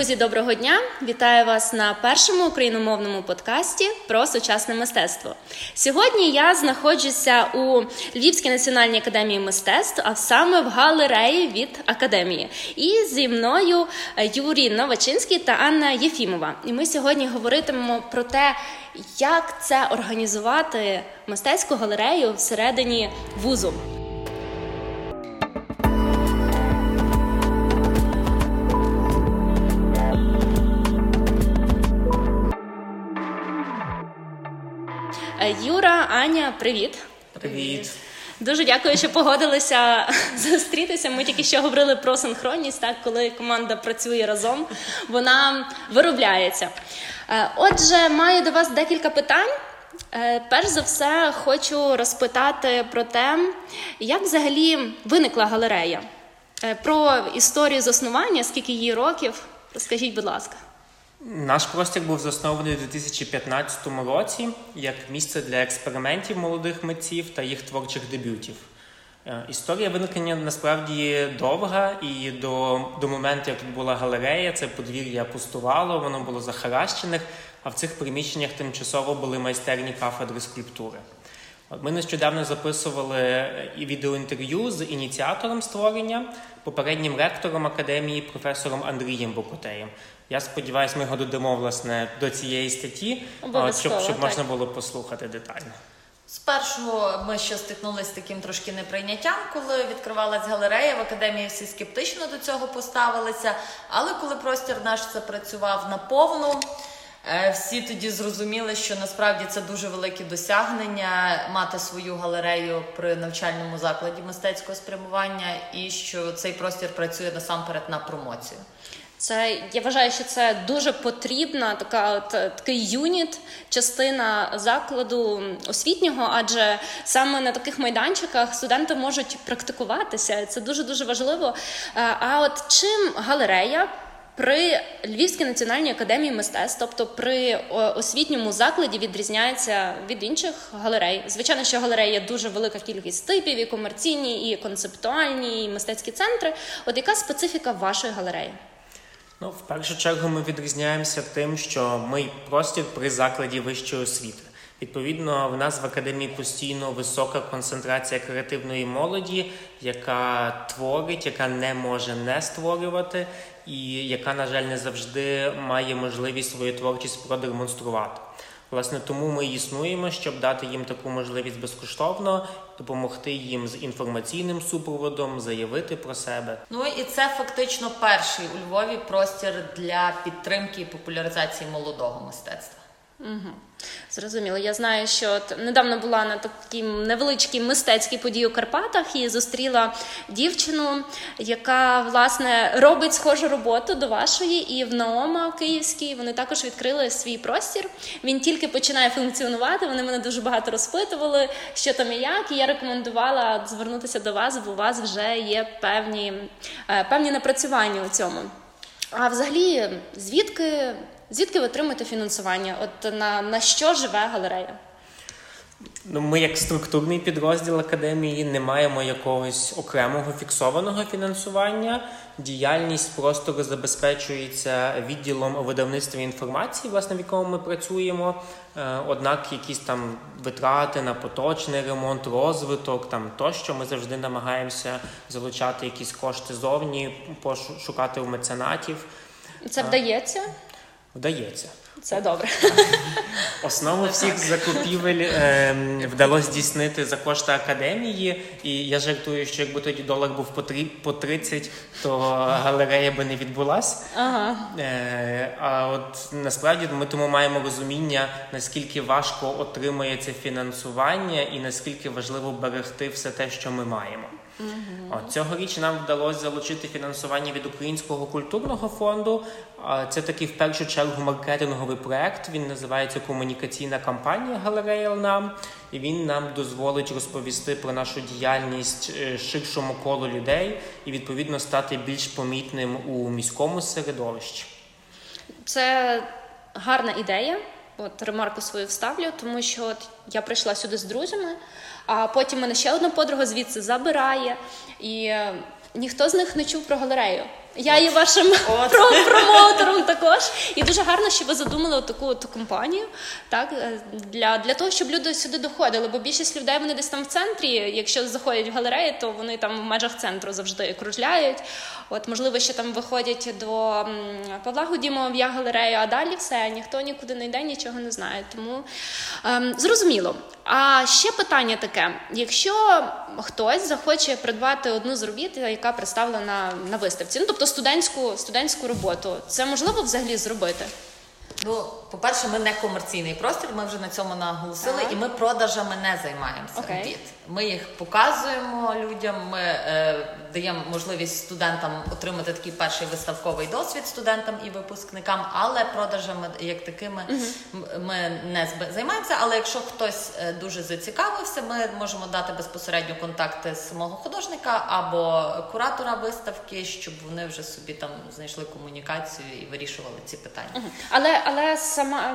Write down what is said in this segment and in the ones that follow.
Друзі, доброго дня! Вітаю вас на першому україномовному подкасті про сучасне мистецтво. Сьогодні я знаходжуся у Львівській національній академії мистецтв, а саме в галереї від академії. І зі мною е, Юрій Новачинський та Анна Єфімова. І ми сьогодні говоритимемо про те, як це організувати мистецьку галерею всередині вузу. Юра, Аня, привіт. Привіт. Дуже дякую, що погодилися зустрітися. Ми тільки що говорили про синхронність, так коли команда працює разом, вона виробляється. Е, отже, маю до вас декілька питань. Е, перш за все, хочу розпитати про те, як взагалі виникла галерея, про історію заснування, скільки її років. Розкажіть, будь ласка. Наш простір був заснований у 2015 році як місце для експериментів молодих митців та їх творчих дебютів. Е, історія виникнення насправді довга, і до до моменту, як тут була галерея, це подвір'я пустувало, воно було захаращених, а в цих приміщеннях тимчасово були майстерні кафедри скульптури. Ми нещодавно записували і відеоінтерв'ю з ініціатором створення, попереднім ректором академії, професором Андрієм Бокотеєм. Я сподіваюся, ми його додамо власне до цієї статті, щоб щоб можна було послухати детально. Спершу ми ще стикнулися з таким трошки неприйняттям, коли відкривалась галерея в академії. Всі скептично до цього поставилися. Але коли простір наш запрацював наповну, всі тоді зрозуміли, що насправді це дуже велике досягнення мати свою галерею при навчальному закладі мистецького спрямування, і що цей простір працює насамперед на промоцію. Це я вважаю, що це дуже потрібна така от такий юніт, частина закладу освітнього, адже саме на таких майданчиках студенти можуть практикуватися. Це дуже дуже важливо. Е, а от чим галерея? При Львівській національній академії мистецтв, тобто при освітньому закладі, відрізняється від інших галерей. Звичайно, що галереї є дуже велика кількість типів, і комерційні, і концептуальні, і мистецькі центри. От яка специфіка вашої галереї? Ну, в першу чергу ми відрізняємося тим, що ми простір при закладі вищої освіти. Відповідно, в нас в академії постійно висока концентрація креативної молоді, яка творить, яка не може не створювати, і яка, на жаль, не завжди має можливість свою творчість продемонструвати. Власне, тому ми існуємо, щоб дати їм таку можливість безкоштовно допомогти їм з інформаційним супроводом, заявити про себе. Ну і це фактично перший у Львові простір для підтримки і популяризації молодого мистецтва. Угу. Зрозуміло. Я знаю, що недавно була на такій невеличкій мистецькій події у Карпатах і зустріла дівчину, яка власне робить схожу роботу до вашої, і в Наома Київській вони також відкрили свій простір. Він тільки починає функціонувати. Вони мене дуже багато розпитували, що там і як. І я рекомендувала звернутися до вас, бо у вас вже є певні, е, певні напрацювання у цьому. А взагалі, звідки Звідки ви отримуєте фінансування? От на, на що живе галерея? Ну, Ми, як структурний підрозділ академії, не маємо якогось окремого фіксованого фінансування. Діяльність просто забезпечується відділом видавництва інформації, власне, в якому ми працюємо. Е, однак, якісь там витрати на поточний ремонт, розвиток там тощо, ми завжди намагаємося залучати якісь кошти зовні, пошукати у меценатів. Це вдається? Вдається. Це добре. Основу всіх закупівель е, вдалося здійснити за кошти академії, і я жартую, що якби тоді долар був по 3, по 30, то галерея би не відбулась. Ага. Е, А от насправді ми тому маємо розуміння, наскільки важко отримується фінансування і наскільки важливо берегти все те, що ми маємо. Угу. От, Цьогоріч нам вдалося залучити фінансування від Українського культурного фонду. Це такий в першу чергу маркетинговий проект. Він називається Комунікаційна кампанія Галерея нам, і він нам дозволить розповісти про нашу діяльність е, ширшому колу людей і відповідно стати більш помітним у міському середовищі. Це гарна ідея. От ремарку свою вставлю, тому що от я прийшла сюди з друзями, а потім мене ще одна подруга звідси забирає, і е, ніхто з них не чув про галерею. Я є вашим промоутером також. І дуже гарно, що ви задумали таку от компанію, так е, для, для того, щоб люди сюди доходили. Бо більшість людей вони десь там в центрі. Якщо заходять в галереї, то вони там в межах центру завжди кружляють. От можливо, ще там виходять до Павла Гудімова в я галерею, а далі все ніхто нікуди не йде, нічого не знає. Тому ем, зрозуміло. А ще питання таке: якщо хтось захоче придбати одну з робіт, яка представлена на виставці, ну тобто студентську студентську роботу, це можливо взагалі зробити? Ну, по-перше, ми не комерційний простір, ми вже на цьому наголосили, Так. і ми продажами не займаємося. Окей. робіт. Ми їх показуємо людям. Ми е, даємо можливість студентам отримати такий перший виставковий досвід студентам і випускникам, але продажами як такими м- ми не займаємося. Але якщо хтось е, дуже зацікавився, ми можемо дати безпосередньо контакти з самого художника або куратора виставки, щоб вони вже собі там знайшли комунікацію і вирішували ці питання. Мгм. Але але сама.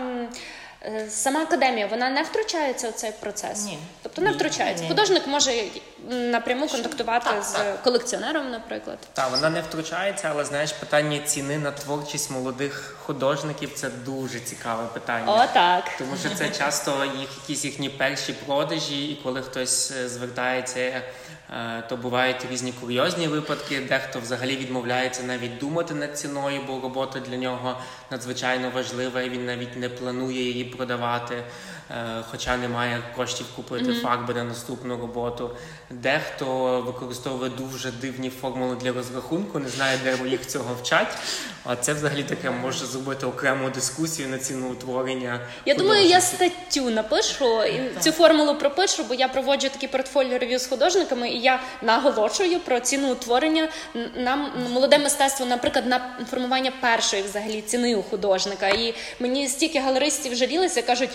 е, Сама академія вона не втручається у цей процес, Ні. тобто не втручається. Ні. Художник може напряму контактувати Так, з так. колекціонером, наприклад. Та вона не втручається, але знаєш, питання ціни на творчість молодих художників це дуже цікаве питання. О, так. Тому що це часто їх якісь їхні перші продажі, і коли хтось е, звертається, е, то бувають різні курйозні випадки. Дехто взагалі відмовляється навіть думати над ціною, бо робота для нього надзвичайно важлива, і він навіть не планує її продавати, хоча не має коштів купити фарби на наступну роботу. Дехто використовує дуже дивні формули для розрахунку, не знає, де їх цього вчать. А це взагалі таке може зробити окрему дискусію на ціну утворення. Я думаю, я статтю напишу і цю формулу пропишу, бо я проводжу такі портфоліо рев'ю з художниками, і я наголошую про ціну утворення нам молоде мистецтво, наприклад, на формування першої взагалі ціни у художника. І мені стільки галеристів жалілися, кажуть,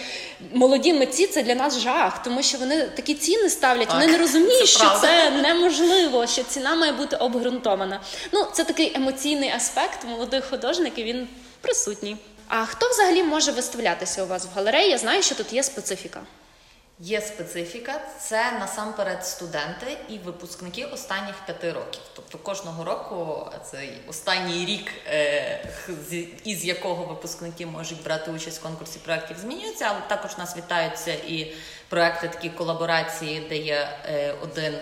молоді митці це для нас жах, тому що вони такі ціни ставлять, вони не розуміють, це що правда. це неможливо, що ціна має бути обґрунтована. Ну, це такий емоційний аспект молодих художників. Він присутній. А хто взагалі може виставлятися у вас в галереї? Я знаю, що тут є специфіка. Є специфіка, це насамперед студенти і випускники останніх п'яти років. Тобто кожного року цей останній рік, е, із якого випускники можуть брати участь в конкурсі проєктів, змінюється, але також нас вітаються і проекти такі колаборації, де є е, один.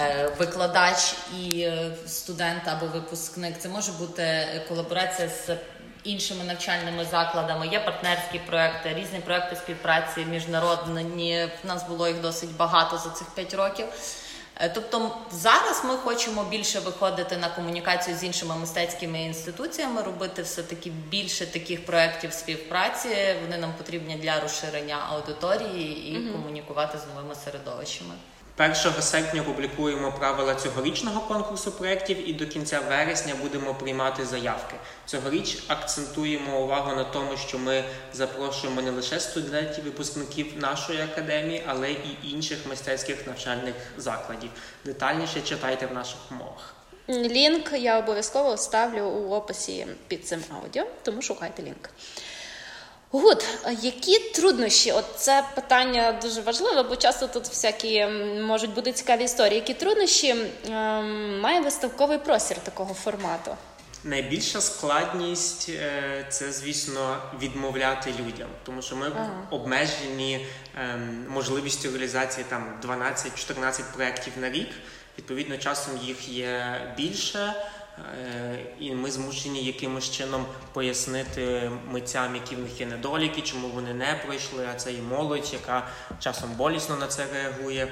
е, Викладач і студент або випускник. Це може бути колаборація з іншими навчальними закладами. Є партнерські проекти, різні проекти співпраці міжнародні. В нас було їх досить багато за цих 5 років. Е, Тобто зараз ми хочемо більше виходити на комунікацію з іншими мистецькими інституціями, робити все таки більше таких проєктів співпраці. Вони нам потрібні для розширення аудиторії і комунікувати з новими середовищами. 1 серпня публікуємо правила цьогорічного конкурсу проєктів і до кінця вересня будемо приймати заявки. Цьогоріч акцентуємо увагу на тому, що ми запрошуємо не лише студентів, випускників нашої академії, але і інших мистецьких навчальних закладів. Детальніше читайте в наших умовах. Лінк я обов'язково ставлю у описі під цим аудіо, тому шукайте лінк. Гуд, які труднощі? От це питання дуже важливе, бо часто тут всякі можуть бути цікаві історії. Які труднощі ем, має виставковий простір такого формату? Найбільша складність е, це, звісно, відмовляти людям, тому що ми обмежені ем, можливістю реалізації там 12-14 проєктів на рік. Відповідно, часом їх є більше, і ми змушені якимось чином пояснити митцям, які в них є недоліки, чому вони не пройшли. А це і молодь, яка часом болісно на це реагує.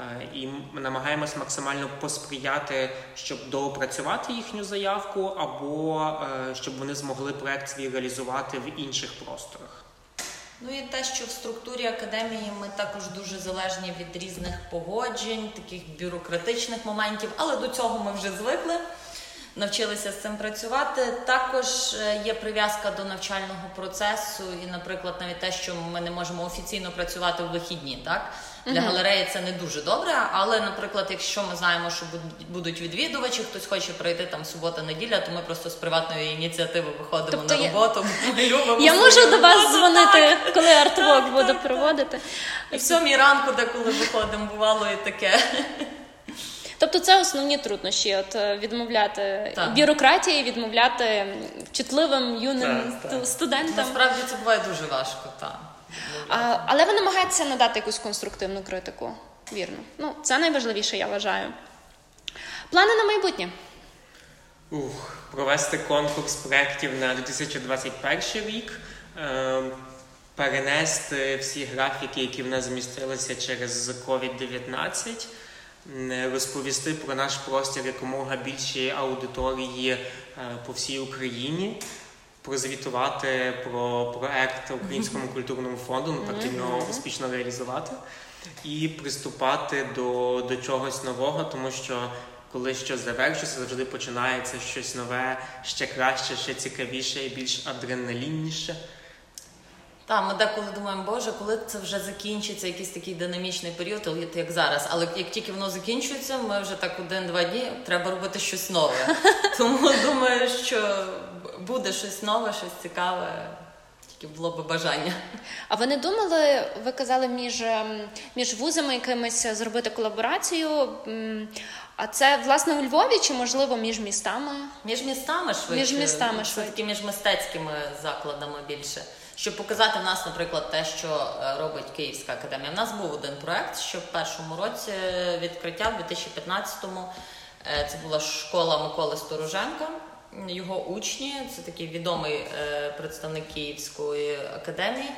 Е, І ми намагаємось максимально посприяти, щоб доопрацювати їхню заявку, або е, щоб вони змогли проект свій реалізувати в інших просторах. Ну і те, що в структурі академії ми також дуже залежні від різних погоджень, таких бюрократичних моментів, але до цього ми вже звикли, навчилися з цим працювати. Також е, є прив'язка до навчального процесу, і, наприклад, навіть те, що ми не можемо офіційно працювати в вихідні, так для галереї це не дуже добре. Але, наприклад, якщо ми знаємо, що будуть- відвідувачі, хтось хоче прийти там субота-неділя, то ми просто з приватної ініціативи виходимо Тобто на роботу. Любимо Я можу до вас дзвонити, коли артвок буду проводити. І в сьомій ранку, деколи виходимо, бувало і таке. Тобто це основні труднощі: от е, відмовляти Так. бюрократії, відмовляти чутливим юним Так, сту- так. студентам. Насправді це буває дуже важко, так. А, але ви намагаєтеся надати якусь конструктивну критику. Вірно. Ну, це найважливіше, я вважаю. Плани на майбутнє. Ух, провести конкурс проєктів на 2021 рік, е, перенести всі графіки, які в нас змістилися через COVID-19, м, розповісти про наш простір якомога більшій аудиторії е, по всій Україні. Прозвітувати про проект Українському культурному фонду, ну так його успішно реалізувати, і приступати до, до чогось нового, тому що коли щось завершується, завжди починається щось нове, ще краще, ще цікавіше і більш адреналінніше. Так, ми деколи думаємо, боже, коли це вже закінчиться, якийсь такий динамічний період, як зараз. Але як тільки воно закінчується, ми вже так один-два дні треба робити щось нове. Тому думаю, що буде щось нове, щось цікаве. Тільки було би бажання. А ви не думали, ви казали між, ем, між вузами якимись зробити колаборацію? А це власне у Львові чи можливо між містами? Між містами швидше. Між містами швидше. Все-таки між мистецькими закладами більше. Щоб показати в нас, наприклад, те, що е, робить Київська академія. У нас був один проект, що в першому році відкриття, в 2015-му, е, це була школа Миколи Стороженка. Його учні, це такий відомий е, представник Київської академії.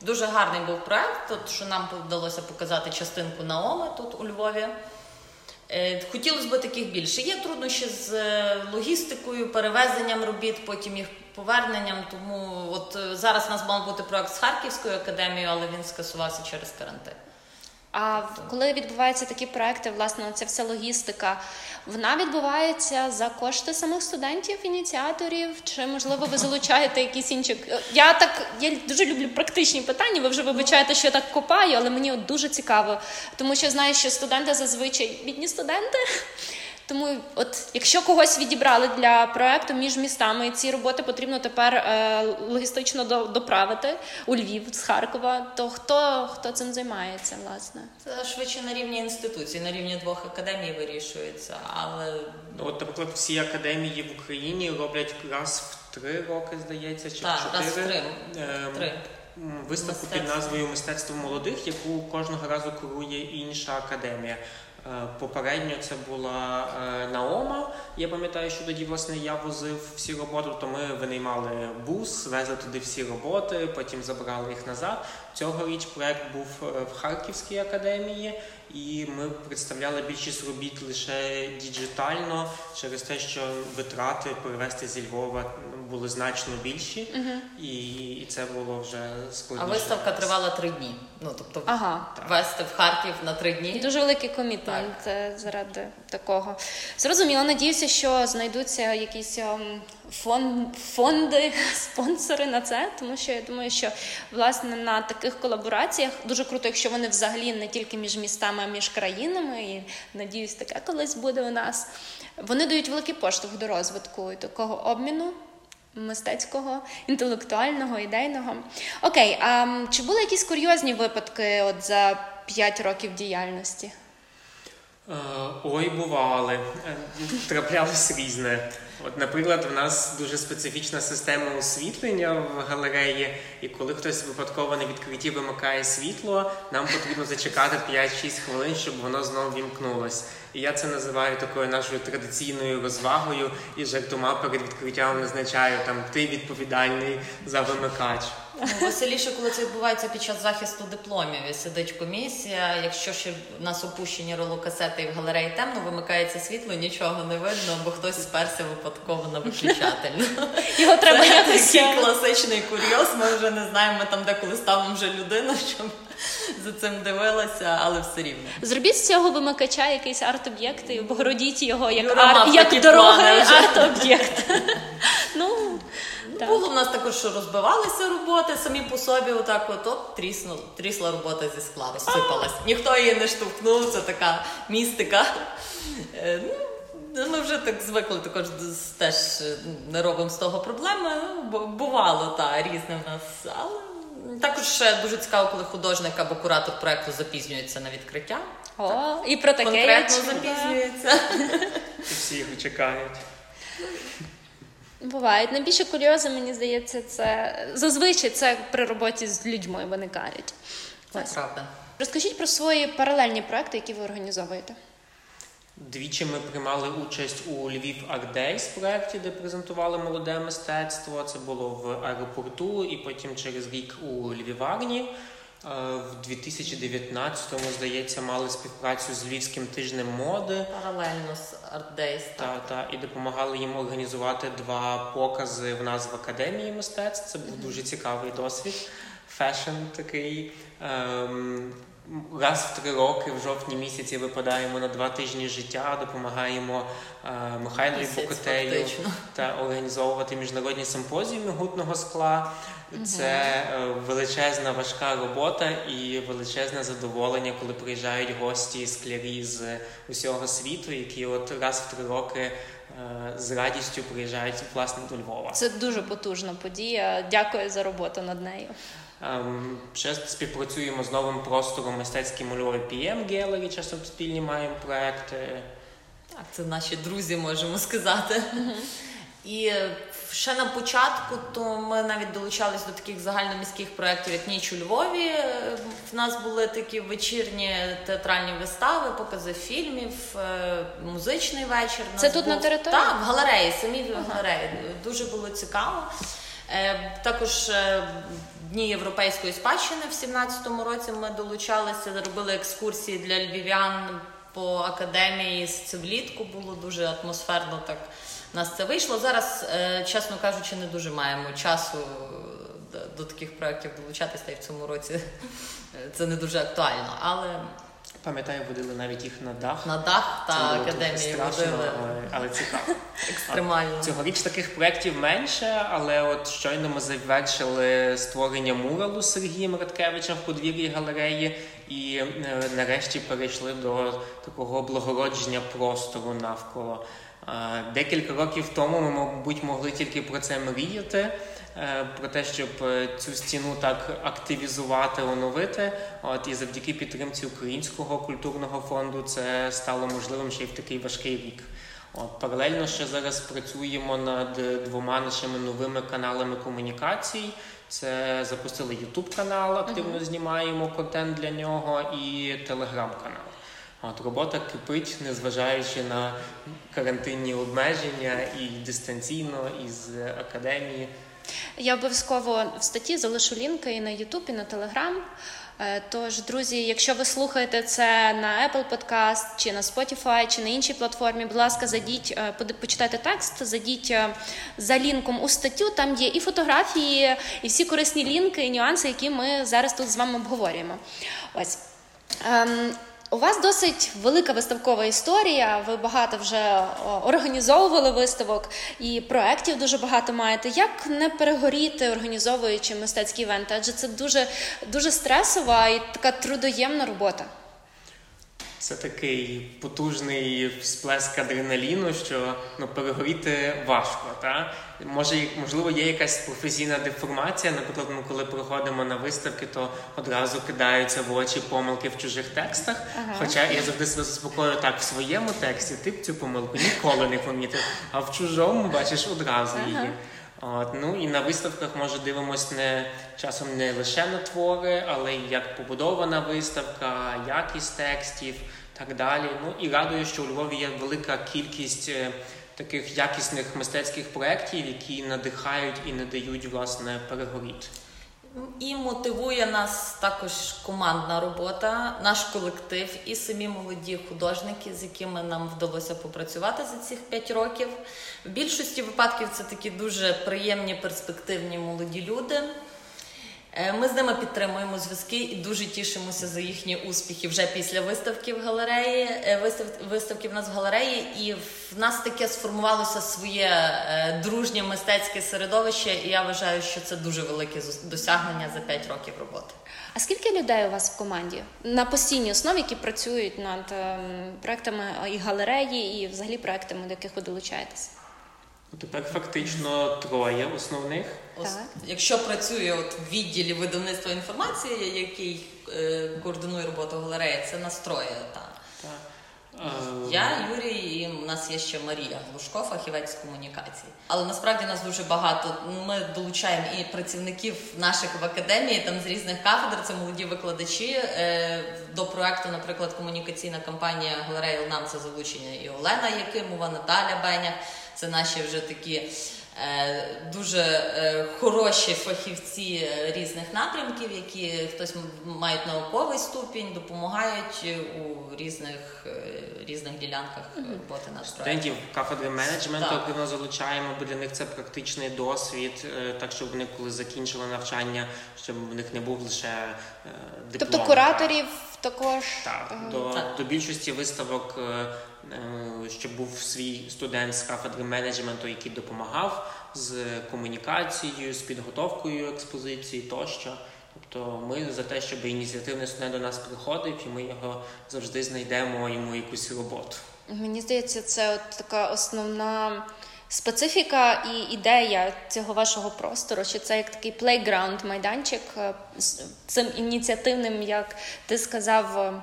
Дуже гарний був проект, от, що нам вдалося показати частинку Наоми тут у Львові. Е, Хотілося б таких більше. Є труднощі з е, логістикою, перевезенням робіт, потім їх поверненням. Тому от е, зараз у нас мав бути проект з Харківською академією, але він скасувався через карантин. А коли відбуваються такі проекти, власне, ця вся логістика, вона відбувається за кошти самих студентів, ініціаторів, чи можливо ви залучаєте якісь інші. Я так я дуже люблю практичні питання. Ви вже вибачаєте, що я так копаю, але мені от дуже цікаво, тому що знаю, що студенти зазвичай бідні студенти. Тому, от якщо когось відібрали для проекту між містами, ці роботи потрібно тепер е, логістично до- доправити у Львів з Харкова, то хто, хто цим займається, власне? Це швидше на рівні інституцій, на рівні двох академій вирішується. Але Ну, От, наприклад, всі академії в Україні роблять раз в три роки, здається, чи Так, в раз в чотири. три. ем, Три. Виставку під назвою Мистецтво молодих, яку кожного разу курує інша академія. Е, Попередньо це була е, Наома. Я пам'ятаю, що тоді власне я возив всі роботи, то ми винаймали бус, везли туди всі роботи, потім забрали їх назад. Цьогоріч проект був е, в Харківській академії, і ми представляли більшість робіт лише діджитально через те, що витрати перевезти зі Львова були значно більші, і, і це було вже а виставка тривала три дні. Ну тобто Ага. вести в Харків на три дні. дуже великий комітмент заради такого. Зрозуміло, надіюся, що знайдуться якісь ем, фонди, спонсори на це, тому що я думаю, що власне на таких колабораціях дуже круто, якщо вони взагалі не тільки між містами, а між країнами, і надіюсь, таке колись буде у нас. Вони дають великий поштовх до розвитку такого обміну. Мистецького, інтелектуального, ідейного. Окей, а чи були якісь курйозні випадки от за 5 років діяльності? Е, Ой, бували. Е, Траплялось різне. От, наприклад, в нас дуже специфічна система освітлення в галереї, і коли хтось випадково на відкритті вимикає світло, нам потрібно зачекати 5-6 хвилин, щоб воно знову вімкнулось. І я це називаю такою нашою традиційною розвагою і жартома перед відкриттям назначаю там ти відповідальний за вимикач. Ну, Веселіше, коли це відбувається під час захисту дипломів. І сидить комісія. Якщо ще в нас опущені ролокасети і в галереї темно, вимикається світло, нічого не видно, бо хтось сперся випадково на виключатель. Його треба Це такий е, класичний курйоз. Ми вже не знаємо, ми там деколи ставимо вже людину, щоб за цим дивилася, але все рівно. Зробіть з цього вимикача якийсь арт-об'єкт і обгородіть його як, Юра ар... як дорогий арт-об'єкт. Ну, так. Було в нас також, що розбивалися роботи самі по собі, отак от, от тріснула, трісла робота зі скла, розсипалась. Ніхто її не штовхнув, це така містика. Е, ну, Ми вже так звикли також теж е, не робимо з того проблеми. Ну, бувало, та різне в нас. Але Також ще дуже цікаво, коли художник або куратор проекту запізнюється на відкриття. О, і про таке Конкретно я чула. запізнюється. І всі його чекають. Бувають. Найбільше курйози, мені здається, це зазвичай це при роботі з людьми виникають. Це Ось. правда. Розкажіть про свої паралельні проекти, які ви організовуєте. Двічі ми приймали участь у Львів Art Days проєкті, де презентували молоде мистецтво. Це було в аеропорту і потім через рік у Львіварні. Е, В 2019-му, здається, мали співпрацю з Львівським тижнем моди. Паралельно з Art Days. Та, та, і допомагали їм організувати два покази в нас в академії мистецтв. Це був дуже цікавий досвід. Fashion такий. Ем, раз в три роки, в жовтні місяці, випадаємо на два тижні життя, допомагаємо е, Михайлові Місяць, та організовувати міжнародні симпозіуми гутного скла. Це е, величезна важка робота і величезне задоволення, коли приїжджають гості склярі з усього світу, які от раз в три роки е, з радістю приїжджають власне до Львова. Це дуже потужна подія. Дякую за роботу над нею. Ем, Ще співпрацюємо з новим простором мистецьким у Львові PM Gallery, часто спільні маємо проекти. Так, це наші друзі, можемо сказати. І е, ще на початку, то ми навіть долучались до таких загальноміських проєктів, як Ніч у Львові. Е, В нас були такі вечірні театральні вистави, покази фільмів, е, музичний вечір. Це тут на території? Так, в галереї, самі в галереї. Дуже було цікаво. Також Дні європейської спадщини в 17-му році ми долучалися, робили екскурсії для львів'ян по академії. Це влітку було дуже атмосферно. Так нас це вийшло. Зараз, е, чесно кажучи, не дуже маємо часу е, до- таких проєктів долучатися, та в цьому році е, це не дуже актуально. Але Пам'ятаю, водили навіть їх на дах. на дах та трохи академії страшно, водили але, цікаво. екстремально. Цьогоріч таких проєктів менше, але от щойно ми завершили створення муралу з Сергієм Радкевичем в подвір'ї галереї, і е, нарешті перейшли до такого облагородження простору навколо. Е, Декілька років тому ми, мабуть, могли тільки про це мріяти, про те, щоб е, цю стіну так активізувати, оновити. От і завдяки підтримці Українського культурного фонду це стало можливим ще й в такий важкий рік. От, паралельно ще зараз працюємо над двома нашими новими каналами комунікацій. Це запустили YouTube канал, активно знімаємо контент для нього, і телеграм-канал. От робота кипить, незважаючи на карантинні обмеження і дистанційно, і з академії. Я обов'язково в статті залишу лінки і на YouTube, і на Telegram. Е, Тож, друзі, якщо ви слухаєте це на Apple Podcast, чи на Spotify, чи на іншій платформі, будь ласка, зайдіть, е, почитайте текст, зайдіть е, за лінком у статтю. Там є і фотографії, і всі корисні лінки, і нюанси, які ми зараз тут з вами обговорюємо. Ось. У вас досить велика виставкова історія. Ви багато вже організовували виставок і проєктів дуже багато маєте. Як не перегоріти, організовуючи мистецькі івенти? Адже це дуже дуже стресова і така трудоємна робота. Це такий потужний всплеск адреналіну, що ну, перегоріти важко. Та? Може, можливо, є якась професійна деформація. Наприклад, ми коли приходимо на виставки, то одразу кидаються в очі помилки в чужих текстах. Ага. Хоча я завжди себе заспокоюю так в своєму тексті, ти б цю помилку ніколи не помітив, а в чужому бачиш одразу Ага. її. От, ну і на виставках може дивимось не часом не лише на твори, але й як побудована виставка, якість текстів, так далі. Ну і радує, що у Львові є велика кількість е, таких якісних мистецьких проєктів, які надихають і не дають власне перегоріти. І мотивує нас також командна робота, наш колектив і самі молоді художники, з якими нам вдалося попрацювати за цих 5 років. В більшості випадків це такі дуже приємні, перспективні молоді люди. Е, Ми з ними підтримуємо зв'язки і дуже тішимося за їхні успіхи вже після виставки в галереї. е, Вистав, виставки в нас в галереї, і в нас таке сформувалося своє е, дружнє мистецьке середовище. І я вважаю, що це дуже велике досягнення за 5 років роботи. А скільки людей у вас в команді на постійній основі, які працюють над ем, проектами і галереї, і взагалі проектами, до яких ви долучаєтесь? Тепер фактично троє основних. Ос- Так. Якщо працює от в відділі видавництва інформації, який е, координує роботу галереї, це настроє. Так. Та, е, Я, Юрій, і у нас є ще Марія Глушко, фахівець з комунікації. Але насправді нас дуже багато. Ми долучаємо і працівників наших в академії там з різних кафедр. Це молоді викладачі. Е, До проекту, наприклад, комунікаційна кампанія Галерея нам це залучення і Олена Якимова, Наталя Беня. Це наші вже такі. Е, Дуже е, хороші фахівці е, різних напрямків, які хтось мають науковий ступінь, допомагають у різних, різних ділянках роботи наш. Студентів кафедри менеджменту Так. активно залучаємо, бо для них це практичний досвід, так щоб вони, коли закінчили навчання, щоб в них не був лише е, диплом. Тобто кураторів також Так, до, Так. до більшості виставок, е, щоб був свій студент з кафедри менеджменту, який допомагав з комунікацією, з підготовкою експозиції тощо. Тобто ми за те, щоб ініціативний студент до нас приходив, і ми його завжди знайдемо йому якусь роботу. Мені здається, це от така основна специфіка і ідея цього вашого простору, що це як такий плейграунд майданчик е, з цим ініціативним, як ти сказав,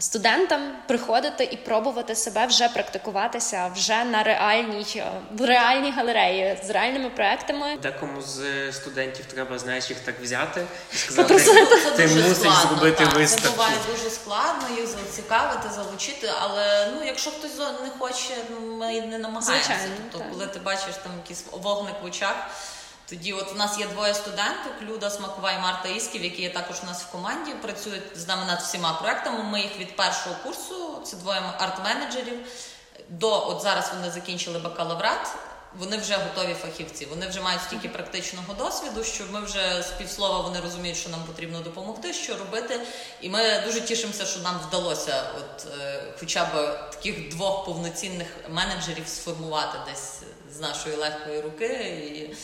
студентам приходити і пробувати себе вже практикуватися вже на реальній е, в реальній галереї з реальними проектами. Декому з студентів треба, знаєш, їх так взяти і сказати, Це ти дуже мусиш складно, зробити так. Це буває дуже складно їх зацікавити, залучити. Але ну, якщо хтось не хоче, ну ми не намагаємося. Звичайно, тобто, так. коли ти бачиш там якийсь вогник в очах. Тоді, от в нас є двоє студенток, Люда Смакова і Марта Ісків, які є також у нас в команді, працюють з нами над всіма проектами. Ми їх від першого курсу, це двоє арт-менеджерів. До от зараз вони закінчили бакалаврат. Вони вже готові фахівці. Вони вже мають стільки практичного досвіду, що ми вже з півслова вони розуміють, що нам потрібно допомогти, що робити. І ми дуже тішимося, що нам вдалося, от е, хоча б таких двох повноцінних менеджерів сформувати десь з нашої легкої руки. І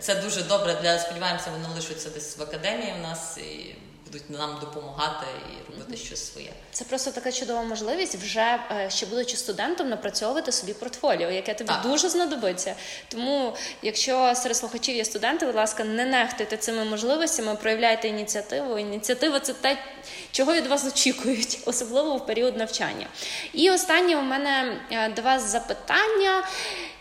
це дуже добре для сподіваємося, вони лишаться десь в академії в нас і будуть нам допомагати і робити щось своє. Це просто така чудова можливість вже е, ще будучи студентом напрацьовувати собі портфоліо, яке тобі Так. дуже знадобиться. Тому, якщо серед слухачів є студенти, будь ласка, не нехтуйте цими можливостями, проявляйте ініціативу. Ініціатива це те, чого від вас очікують, особливо в період навчання. І останнє у мене е, до вас запитання.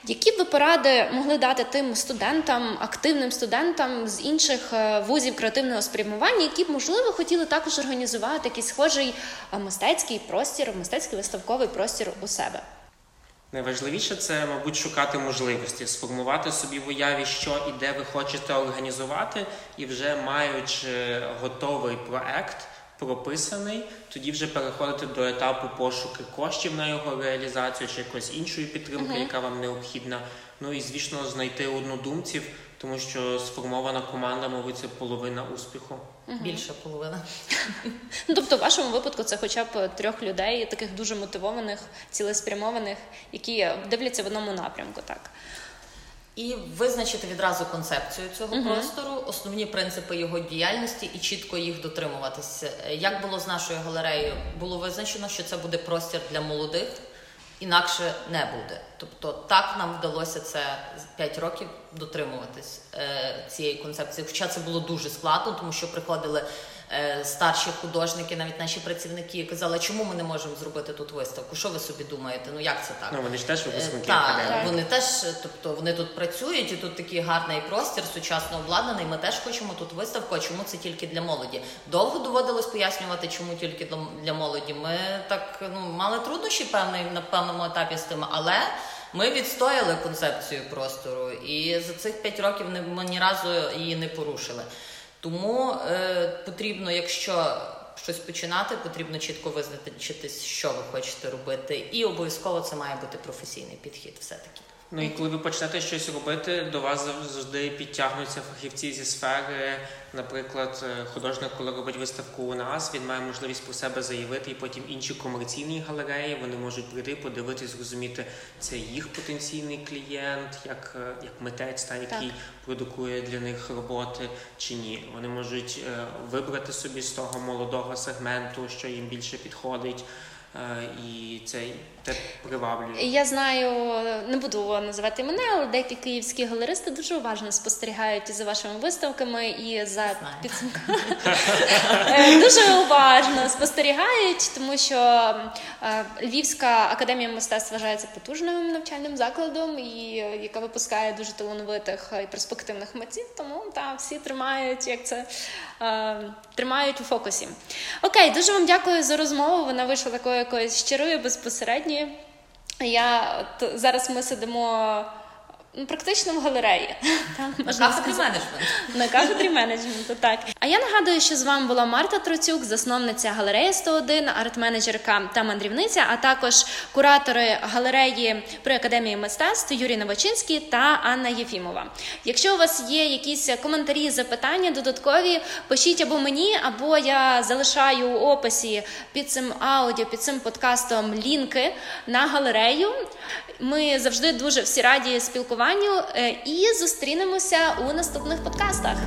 Які б ви поради могли дати тим студентам, активним студентам з інших е, вузів креативного спрямування, які б можливо хотіли також організувати якийсь схожий е, мистецький простір, мистецький виставковий простір у себе? Найважливіше це, мабуть, шукати можливості, сформувати собі в уяві, що і де ви хочете організувати, і вже маючи готовий проект, прописаний, тоді вже переходити до етапу пошуки коштів на його реалізацію чи якоїсь іншої підтримки, яка вам необхідна. Ну і звісно, знайти однодумців, тому що сформована команда, мабуть, це половина успіху. Більша половина. Ну, тобто, в вашому випадку це хоча б трьох людей, таких дуже мотивованих, цілеспрямованих, які дивляться в одному напрямку. Так І визначити відразу концепцію цього простору, основні принципи його діяльності і чітко їх дотримуватися. Як було з нашою галереєю, було визначено, що це буде простір для молодих, інакше не буде. Тобто, так нам вдалося це 5 років дотримуватись е, цієї концепції. Хоча це було дуже складно, тому що приходили е, старші художники, навіть наші працівники, казали, чому ми не можемо зробити тут виставку? Що ви собі думаєте? Ну як це так? Ну вони ж теж випускники Так, вони теж, тобто вони тут працюють, і тут такий гарний простір, сучасно обладнаний. Ми теж хочемо тут виставку. А чому це тільки для молоді? Довго доводилось пояснювати, чому тільки для- молоді. Ми так ну мали труднощі певний на певному етапі з тим, але. Ми відстояли концепцію простору, і за цих п'ять років ми ні разу її не порушили. Тому е, потрібно, якщо щось починати, потрібно чітко визначитись, що ви хочете робити, і обов'язково це має бути професійний підхід, все таки. Ну і коли ви почнете щось робити, до вас завжди підтягнуться фахівці зі сфери. Наприклад, е, художник, коли робить виставку у нас, він має можливість про себе заявити, і потім інші комерційні галереї вони можуть прийти, подивитись, зрозуміти, це їх потенційний клієнт, як, е, як митець, та який продукує для них роботи чи ні. Вони можуть е, вибрати собі з того молодого сегменту, що їм більше підходить. і це те приваблює. Я знаю, не буду називати імена, але деякі київські галеристи дуже уважно спостерігають і за вашими виставками, і за підсумками. Дуже уважно спостерігають, тому що Львівська академія мистецтв вважається потужним навчальним закладом, і яка випускає дуже талановитих і перспективних митців. Тому так, всі тримають, як це тримають у фокусі. Окей, дуже вам дякую за розмову. Вона вийшла такою якоюсь щирою, безпосередньою. Я зараз ми сидимо. Практично в галереї. Так, на кафедрі менеджменту. На кафедрі менеджменту, так. А я нагадую, що з вами була Марта Троцюк, засновниця галереї 101, арт-менеджерка та мандрівниця, а також куратори галереї при академії мистецтв Юрій Новочинський та Анна Єфімова. Якщо у вас є якісь коментарі, запитання додаткові, пишіть або мені, або я залишаю у описі під цим аудіо, під цим подкастом лінки на галерею. Ми завжди дуже всі раді спілкуванню е, і зустрінемося у наступних подкастах.